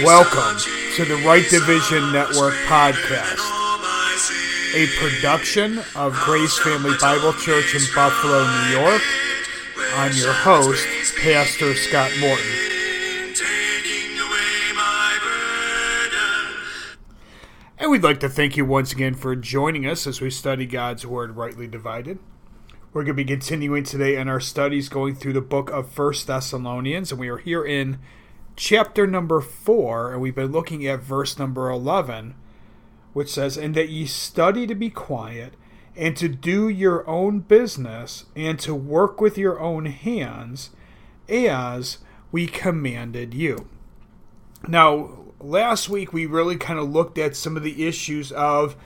Welcome to the Right Division Network podcast, a production of Grace Family Bible Church in Buffalo, New York. I'm your host, Pastor Scott Morton. And we'd like to thank you once again for joining us as we study God's Word rightly divided. We're going to be continuing today in our studies going through the book of First Thessalonians, and we are here in chapter number 4, and we've been looking at verse number 11, which says, And that ye study to be quiet, and to do your own business, and to work with your own hands, as we commanded you. Now, last week we really kind of looked at some of the issues of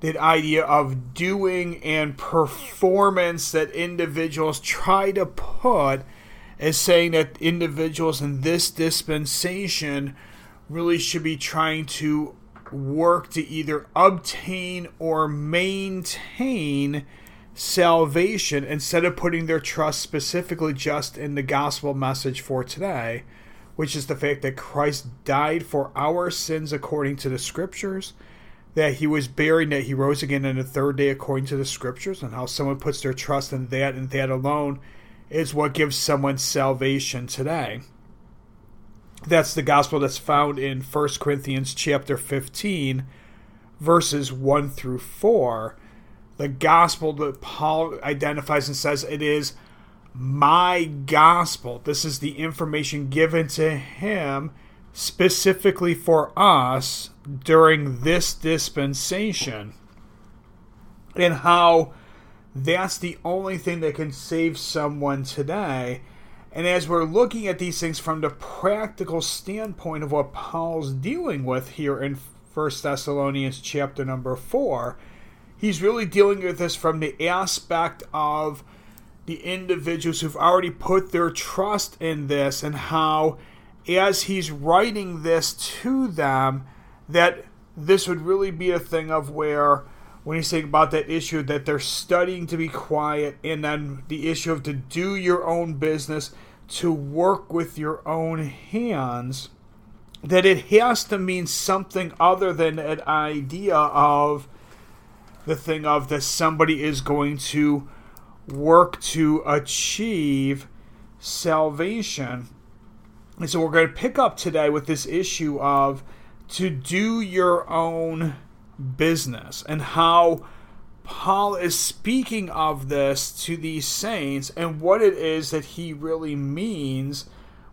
that idea of doing and performance that individuals try to put as saying that individuals in this dispensation really should be trying to work to either obtain or maintain salvation instead of putting their trust specifically just in the gospel message for today, which is the fact that Christ died for our sins according to the scriptures that he was buried, that he rose again on the third day according to the scriptures, and how someone puts their trust in that and that alone is what gives someone salvation today. That's the gospel that's found in 1 Corinthians chapter 15, verses 1 through 4. The gospel that Paul identifies and says it is my gospel. This is the information given to him specifically for us during this dispensation and how that's the only thing that can save someone today. And as we're looking at these things from the practical standpoint of what Paul's dealing with here in 1 Thessalonians chapter number 4, he's really dealing with this from the aspect of the individuals who've already put their trust in this and how as he's writing this to them that this would really be a thing of where when he's saying about that issue that they're studying to be quiet and then the issue of to do your own business to work with your own hands that it has to mean something other than an idea of the thing of that somebody is going to work to achieve salvation. And so we're going to pick up today with this issue of to do your own business and how Paul is speaking of this to these saints and what it is that he really means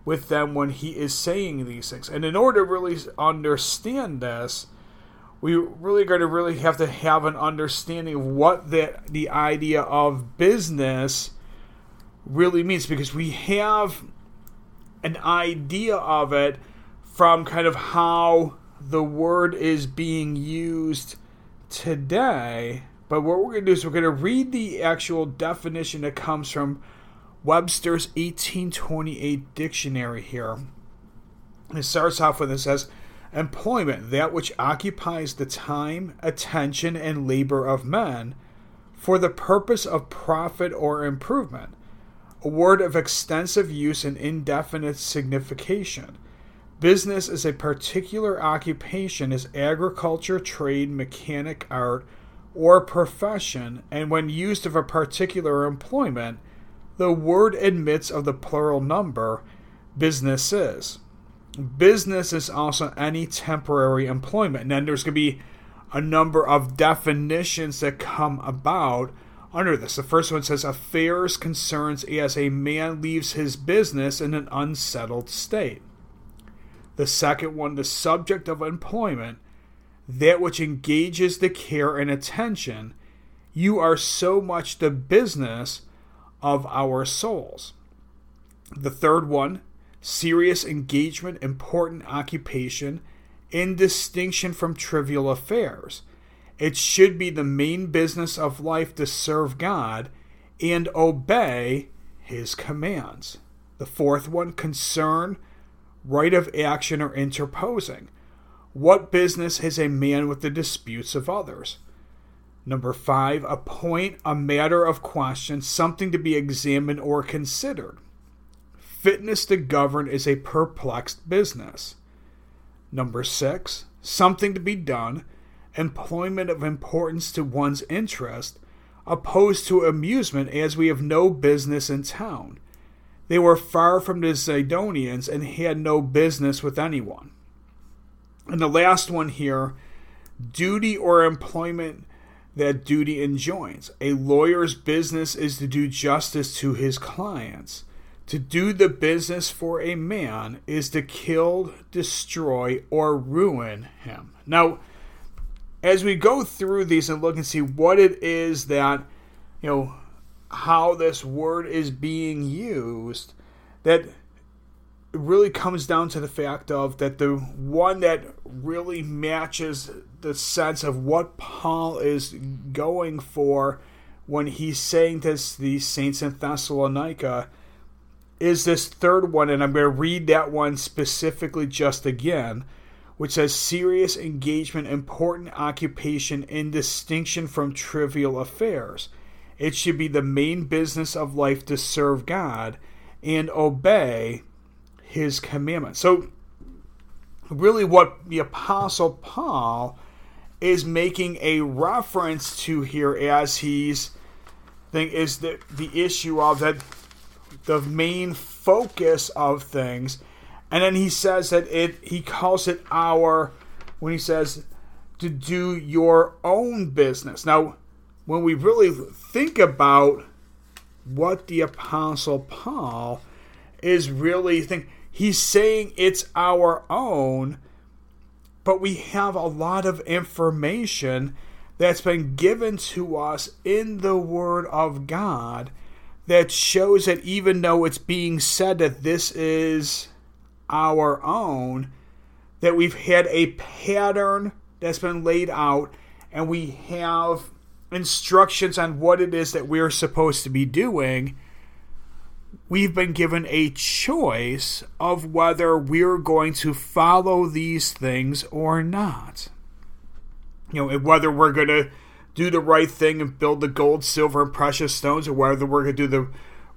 with them when he is saying these things. And in order to really understand this, we really going to really have to have an understanding of what the the idea of business really means because we have an idea of it from kind of how the word is being used today. But what we're going to do is we're going to read the actual definition that comes from Webster's 1828 dictionary here. It starts off with it says, Employment, that which occupies the time, attention, and labor of men for the purpose of profit or improvement a word of extensive use and indefinite signification. Business is a particular occupation as agriculture, trade, mechanic, art, or profession, and when used of a particular employment, the word admits of the plural number businesses. Business is also any temporary employment. And then there's going to be a number of definitions that come about under this. The first one says affairs concerns as a man leaves his business in an unsettled state. The second one, the subject of employment, that which engages the care and attention. You are so much the business of our souls. The third one, serious engagement, important occupation, in distinction from trivial affairs it should be the main business of life to serve God and obey His commands. The fourth one, concern, right of action, or interposing. What business has a man with the disputes of others? Number five, appoint a matter of question, something to be examined or considered. Fitness to govern is a perplexed business. Number six, something to be done, employment of importance to one's interest, opposed to amusement as we have no business in town. They were far from the Zidonians and had no business with anyone. And the last one here duty or employment that duty enjoins. A lawyer's business is to do justice to his clients. To do the business for a man is to kill, destroy, or ruin him. Now, as we go through these and look and see what it is that, you know, how this word is being used, that really comes down to the fact of that the one that really matches the sense of what Paul is going for when he's saying this these saints in Thessalonica is this third one, and I'm going to read that one specifically just again, which says serious engagement, important occupation in distinction from trivial affairs. It should be the main business of life to serve God and obey his commandments. So, really, what the Apostle Paul is making a reference to here as he's thing is the the issue of that the main focus of things and then he says that it he calls it our when he says to do your own business now when we really think about what the apostle paul is really think he's saying it's our own but we have a lot of information that's been given to us in the word of god that shows that even though it's being said that this is our own, that we've had a pattern that's been laid out and we have instructions on what it is that we're supposed to be doing, we've been given a choice of whether we're going to follow these things or not. You know, whether we're going to do the right thing and build the gold, silver, and precious stones, or whether we're going to do the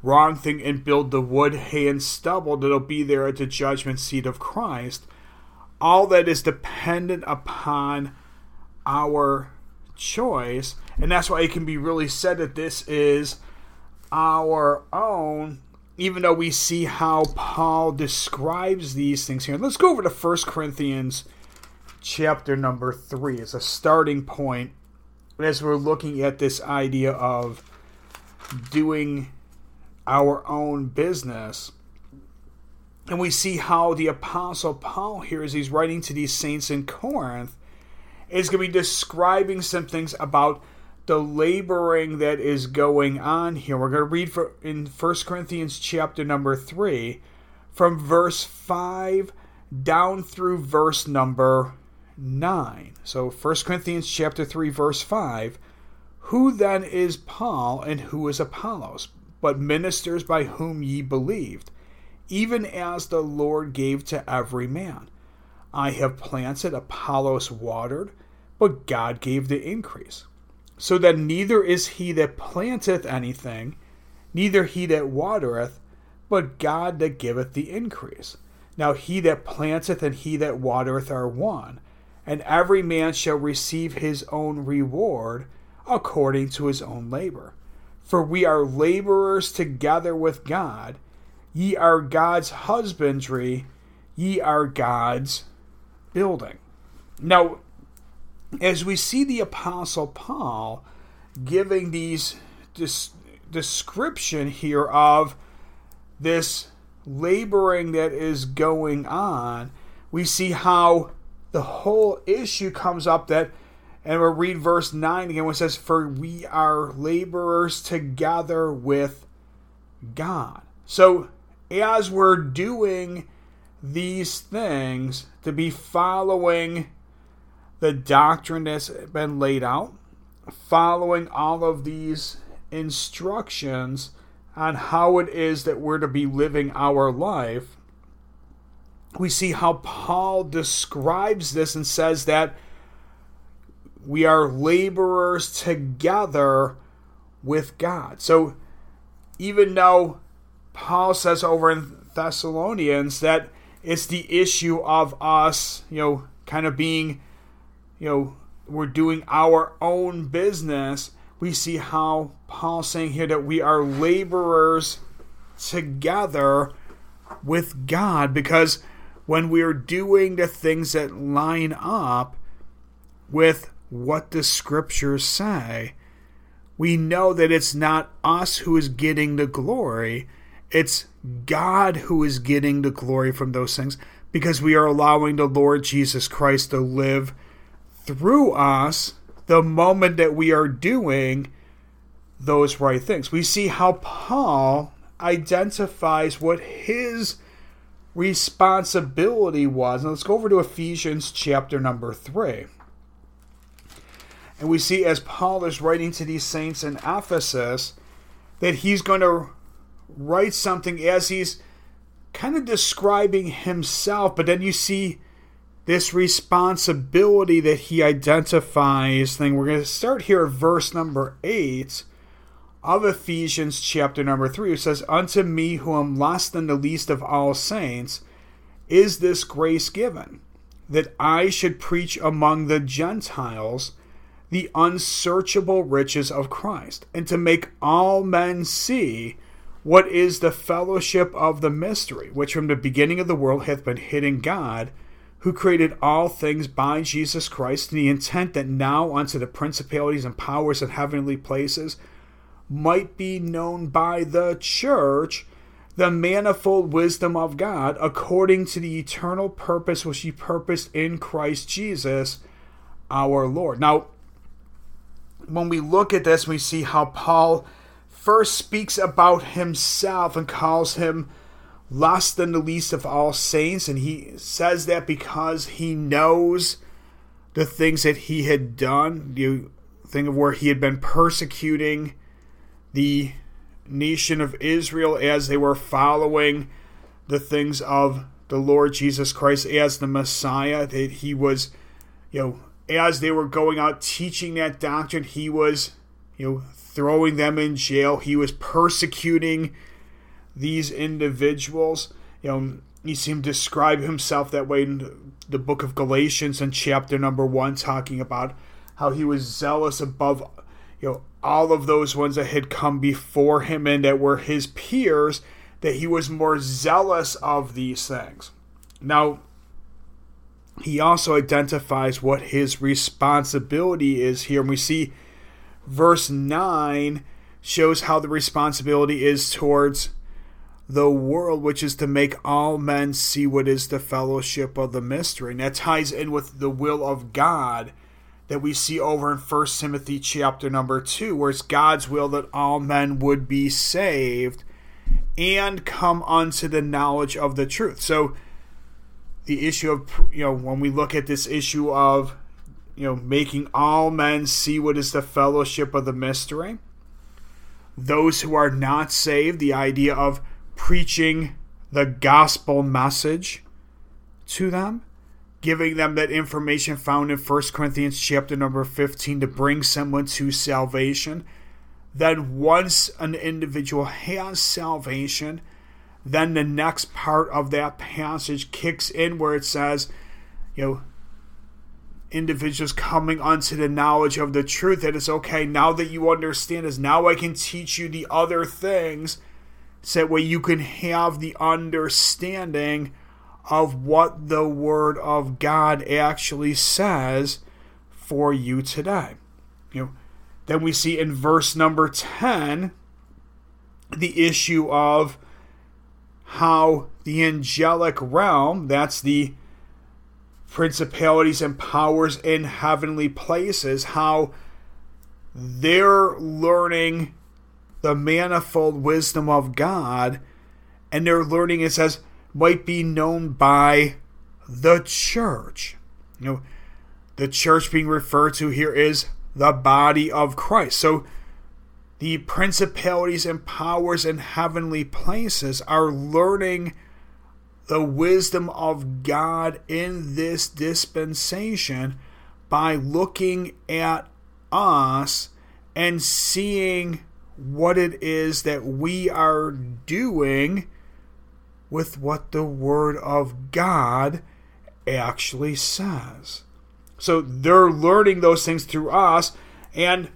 wrong thing and build the wood, hay, and stubble that'll be there at the judgment seat of Christ. All that is dependent upon our choice, and that's why it can be really said that this is our own, even though we see how Paul describes these things here. Let's go over to 1 Corinthians chapter number 3 as a starting point as we're looking at this idea of doing our own business. And we see how the Apostle Paul here, as he's writing to these saints in Corinth, is going to be describing some things about the laboring that is going on here. We're going to read for, in 1 Corinthians chapter number 3 from verse 5 down through verse number 9. So 1 Corinthians chapter 3 verse 5, who then is Paul and who is Apollos, but ministers by whom ye believed, even as the Lord gave to every man. I have planted, Apollos watered, but God gave the increase. So that neither is he that planteth anything, neither he that watereth, but God that giveth the increase. Now he that planteth and he that watereth are one and every man shall receive his own reward according to his own labor. For we are laborers together with God. Ye are God's husbandry, ye are God's building. Now, as we see the Apostle Paul giving these description here of this laboring that is going on, we see how the whole issue comes up that, and we'll read verse 9 again, which says, For we are laborers together with God. So, as we're doing these things, to be following the doctrine that's been laid out, following all of these instructions on how it is that we're to be living our life, we see how Paul describes this and says that we are laborers together with God. So even though Paul says over in Thessalonians that it's the issue of us, you know, kind of being, you know, we're doing our own business. We see how Paul's saying here that we are laborers together with God because when we're doing the things that line up with what the scriptures say, we know that it's not us who is getting the glory, it's God who is getting the glory from those things because we are allowing the Lord Jesus Christ to live through us the moment that we are doing those right things. We see how Paul identifies what his responsibility was. Now let's go over to Ephesians chapter number 3. And we see as Paul is writing to these saints in Ephesus that he's going to write something as he's kind of describing himself, but then you see this responsibility that he identifies thing. We're going to start here at verse number 8 of Ephesians chapter number 3. It says, Unto me who am less than the least of all saints is this grace given, that I should preach among the Gentiles the unsearchable riches of Christ, and to make all men see what is the fellowship of the mystery, which from the beginning of the world hath been hid in God, who created all things by Jesus Christ, in the intent that now unto the principalities and powers in heavenly places might be known by the church the manifold wisdom of God according to the eternal purpose which he purposed in Christ Jesus our Lord. Now, when we look at this, we see how Paul first speaks about himself and calls him less than the least of all saints. And he says that because he knows the things that he had done. You think of where he had been persecuting the nation of Israel as they were following the things of the Lord Jesus Christ as the Messiah. That he was, you know, as they were going out teaching that doctrine, he was, you know, throwing them in jail. He was persecuting these individuals. You know, you see him describe himself that way in the book of Galatians in chapter number one, talking about how he was zealous above, you know, all of those ones that had come before him and that were his peers, that he was more zealous of these things. Now, he also identifies what his responsibility is here. And we see verse 9 shows how the responsibility is towards the world, which is to make all men see what is the fellowship of the mystery. And that ties in with the will of God that we see over in 1 Timothy chapter number 2, where it's God's will that all men would be saved and come unto the knowledge of the truth. So the issue of you know when we look at this issue of you know making all men see what is the fellowship of the mystery. Those who are not saved the idea of preaching the gospel message to them giving them that information found in 1 Corinthians chapter number 15 to bring someone to salvation then once an individual has salvation then the next part of that passage kicks in where it says, you know, individuals coming unto the knowledge of the truth that it's okay now that you understand is now i can teach you the other things so that way you can have the understanding of what the word of god actually says for you today. You know then we see in verse number 10 the issue of how the angelic realm, that's the principalities and powers in heavenly places, how they're learning the manifold wisdom of God, and they're learning, it says, might be known by the church. You know, the church being referred to here is the body of Christ. So the principalities and powers in heavenly places are learning the wisdom of God in this dispensation by looking at us and seeing what it is that we are doing with what the Word of God actually says. So they're learning those things through us. And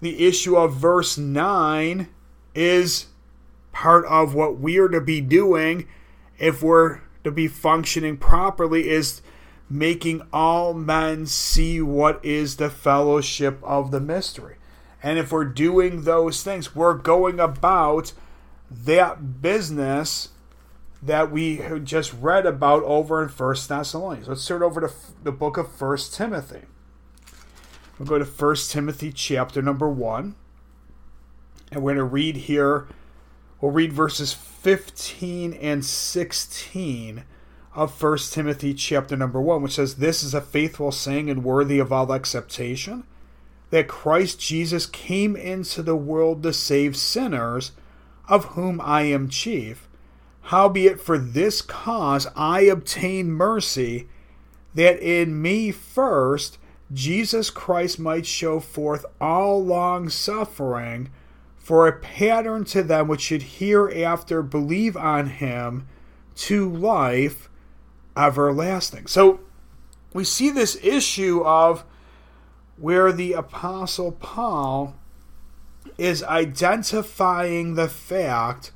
the issue of verse 9 is part of what we are to be doing if we're to be functioning properly is making all men see what is the fellowship of the mystery. And if we're doing those things, we're going about that business that we just read about over in First Thessalonians. Let's turn over to the book of First Timothy. We'll go to First Timothy chapter number 1. And we're going to read here, we'll read verses 15 and 16 of First Timothy chapter number 1, which says, This is a faithful saying and worthy of all acceptation, that Christ Jesus came into the world to save sinners, of whom I am chief. Howbeit for this cause I obtain mercy, that in me first Jesus Christ might show forth all long suffering, for a pattern to them which should hereafter believe on him to life everlasting. So we see this issue of where the Apostle Paul is identifying the fact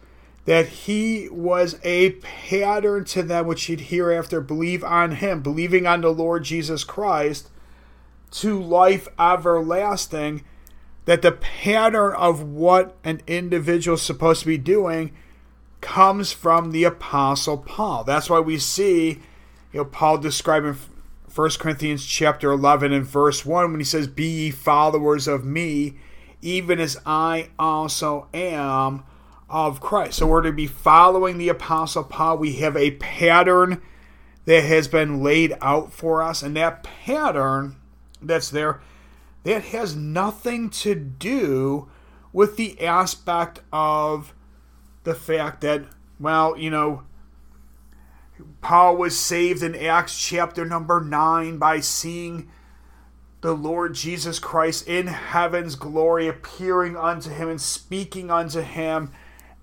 that he was a pattern to them which should hereafter believe on him, believing on the Lord Jesus Christ to life everlasting. That the pattern of what an individual is supposed to be doing comes from the Apostle Paul. That's why we see you know, Paul describing 1 Corinthians chapter 11 and verse 1 when he says, Be ye followers of me, even as I also am of Christ. So we're to be following the Apostle Paul. We have a pattern that has been laid out for us, and that pattern that's there, that has nothing to do with the aspect of the fact that, well, you know, Paul was saved in Acts chapter number 9 by seeing the Lord Jesus Christ in heaven's glory appearing unto him and speaking unto him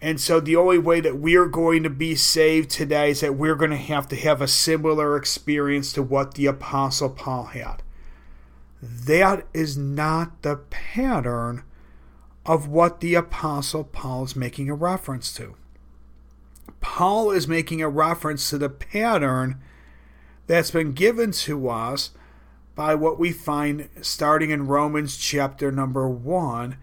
and so the only way that we're going to be saved today is that we're going to have to have a similar experience to what the Apostle Paul had. That is not the pattern of what the Apostle Paul is making a reference to. Paul is making a reference to the pattern that's been given to us by what we find starting in Romans chapter number 1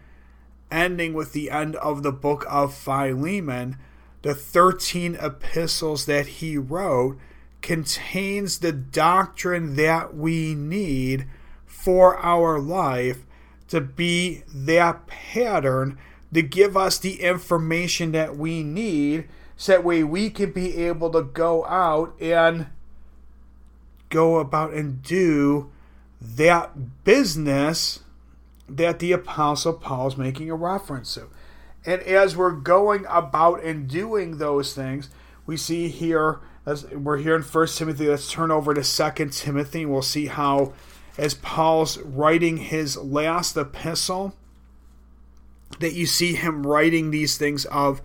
ending with the end of the book of Philemon, the 13 epistles that he wrote contains the doctrine that we need for our life to be that pattern to give us the information that we need so that way we can be able to go out and go about and do that business that the Apostle Paul is making a reference to. And as we're going about and doing those things, we see here, we're here in First Timothy, let's turn over to Second Timothy, and we'll see how, as Paul's writing his last epistle, that you see him writing these things of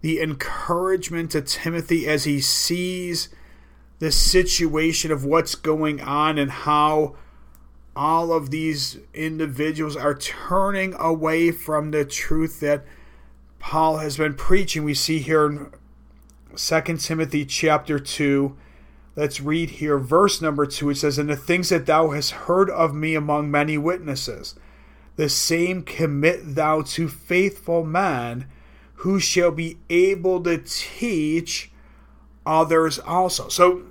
the encouragement to Timothy as he sees the situation of what's going on and how all of these individuals are turning away from the truth that Paul has been preaching. We see here in 2 Timothy chapter 2. Let's read here verse number 2. It says, And the things that thou hast heard of me among many witnesses, the same commit thou to faithful men who shall be able to teach others also. So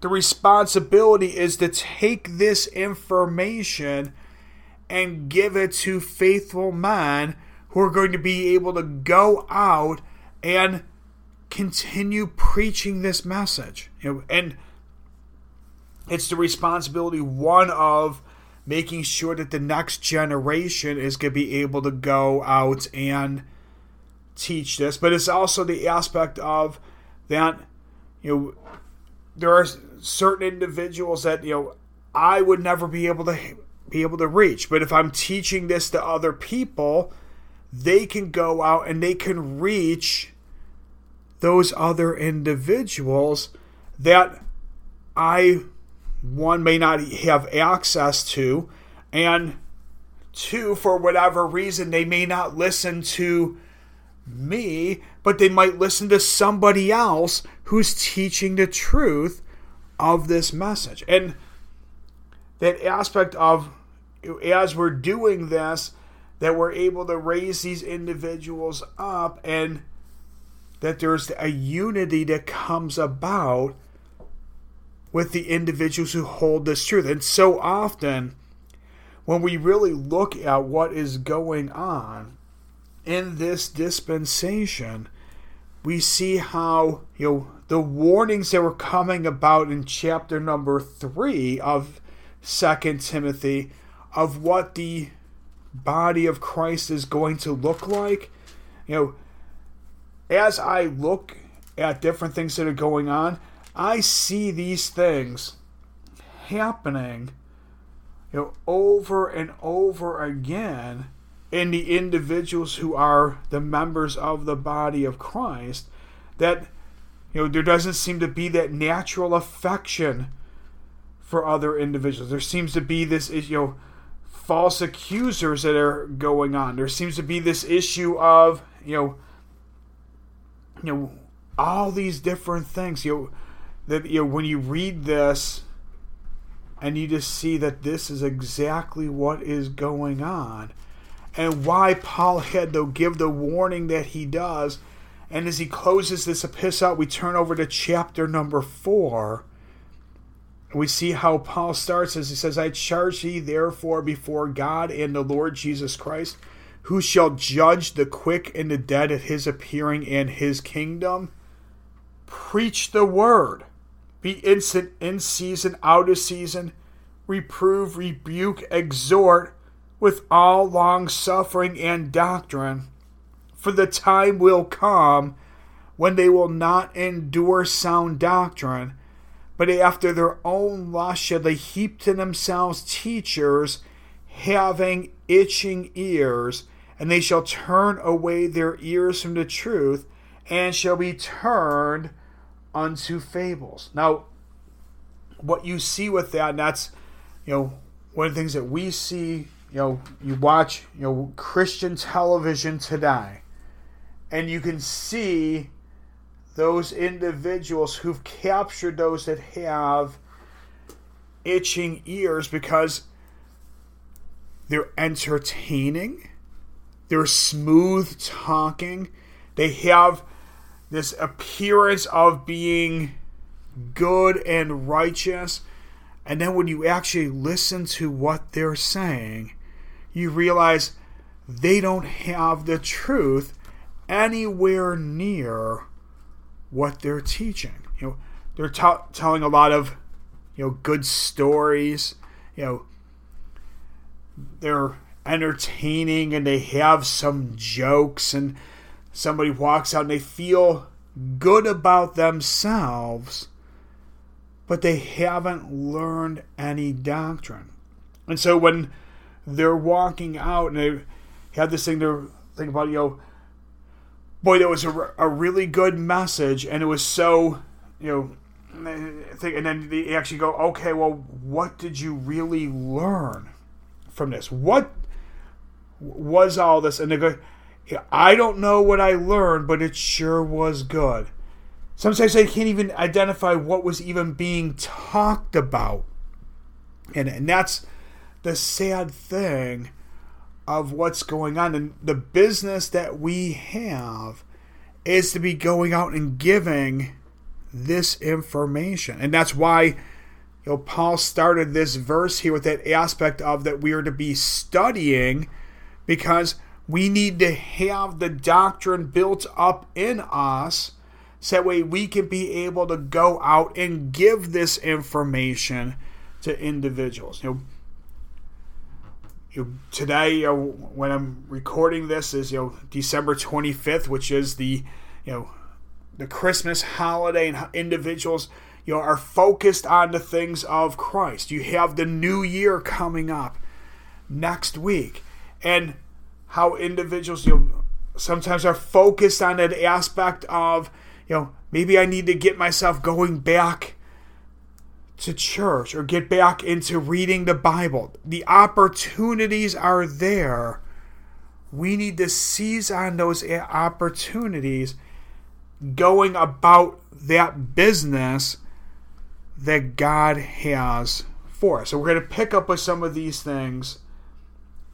the responsibility is to take this information and give it to faithful men who are going to be able to go out and continue preaching this message. You know, and it's the responsibility one of making sure that the next generation is going to be able to go out and teach this, but it's also the aspect of that you know there are certain individuals that you know I would never be able to be able to reach. But if I'm teaching this to other people, they can go out and they can reach those other individuals that I, one, may not have access to, and two, for whatever reason, they may not listen to me, but they might listen to somebody else who's teaching the truth of this message. And that aspect of as we're doing this, that we're able to raise these individuals up and that there's a unity that comes about with the individuals who hold this truth. And so often, when we really look at what is going on in this dispensation, we see how, you know, the warnings that were coming about in chapter number three of Second Timothy of what the body of Christ is going to look like. You know, as I look at different things that are going on, I see these things happening, you know, over and over again in the individuals who are the members of the body of Christ that you know there doesn't seem to be that natural affection for other individuals. There seems to be this you know false accusers that are going on. There seems to be this issue of you know you know all these different things. You know that you know when you read this and you just see that this is exactly what is going on and why Paul had to give the warning that he does. And as he closes this epistle we turn over to chapter number four we see how Paul starts as he says, I charge thee therefore before God and the Lord Jesus Christ, who shall judge the quick and the dead at his appearing and his kingdom. Preach the word. Be instant in season, out of season. Reprove, rebuke, exhort with all long suffering and doctrine. For the time will come when they will not endure sound doctrine but after their own lust shall they heap to themselves teachers having itching ears, and they shall turn away their ears from the truth, and shall be turned unto fables. Now, what you see with that, and that's you know one of the things that we see. You know, you watch you know Christian television today, and you can see those individuals who've captured those that have itching ears because they're entertaining, they're smooth talking, they have this appearance of being good and righteous. And then when you actually listen to what they're saying, you realize they don't have the truth anywhere near what they're teaching. You know, they're t- telling a lot of you know good stories. You know, they're entertaining and they have some jokes and somebody walks out and they feel good about themselves, but they haven't learned any doctrine. And so when they're walking out and they have this thing to think about, you know, boy, that was a, a really good message, and it was so, you know, and then they actually go, okay, well, what did you really learn from this? What was all this? And they go, I don't know what I learned, but it sure was good. Sometimes I can't even identify what was even being talked about. And, and that's the sad thing of what's going on. And the business that we have is to be going out and giving this information. And that's why you know Paul started this verse here with that aspect of that we are to be studying because we need to have the doctrine built up in us so that way we can be able to go out and give this information to individuals. You know, you know, today, you know, when I'm recording this, is you know December 25th, which is the you know the Christmas holiday, and individuals you know are focused on the things of Christ. You have the New Year coming up next week, and how individuals you know, sometimes are focused on that aspect of you know, maybe I need to get myself going back to church or get back into reading the Bible. The opportunities are there. We need to seize on those opportunities, going about that business that God has for us. So we're going to pick up with some of these things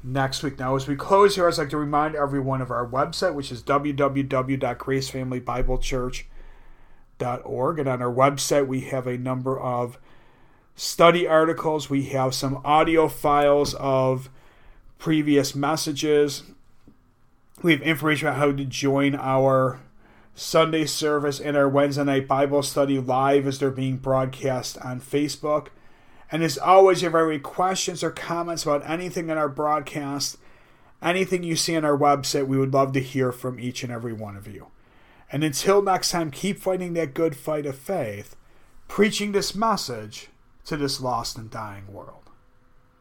next week. Now, as we close here, I'd like to remind everyone of our website, which is www.gracefamilybiblechurch.org. And on our website, we have a number of study articles. We have some audio files of previous messages. We have information about how to join our Sunday service and our Wednesday night Bible study live as they're being broadcast on Facebook. And as always, if you have any questions or comments about anything in our broadcast, anything you see on our website, we would love to hear from each and every one of you. And until next time, keep fighting that good fight of faith, preaching this message to this lost and dying world.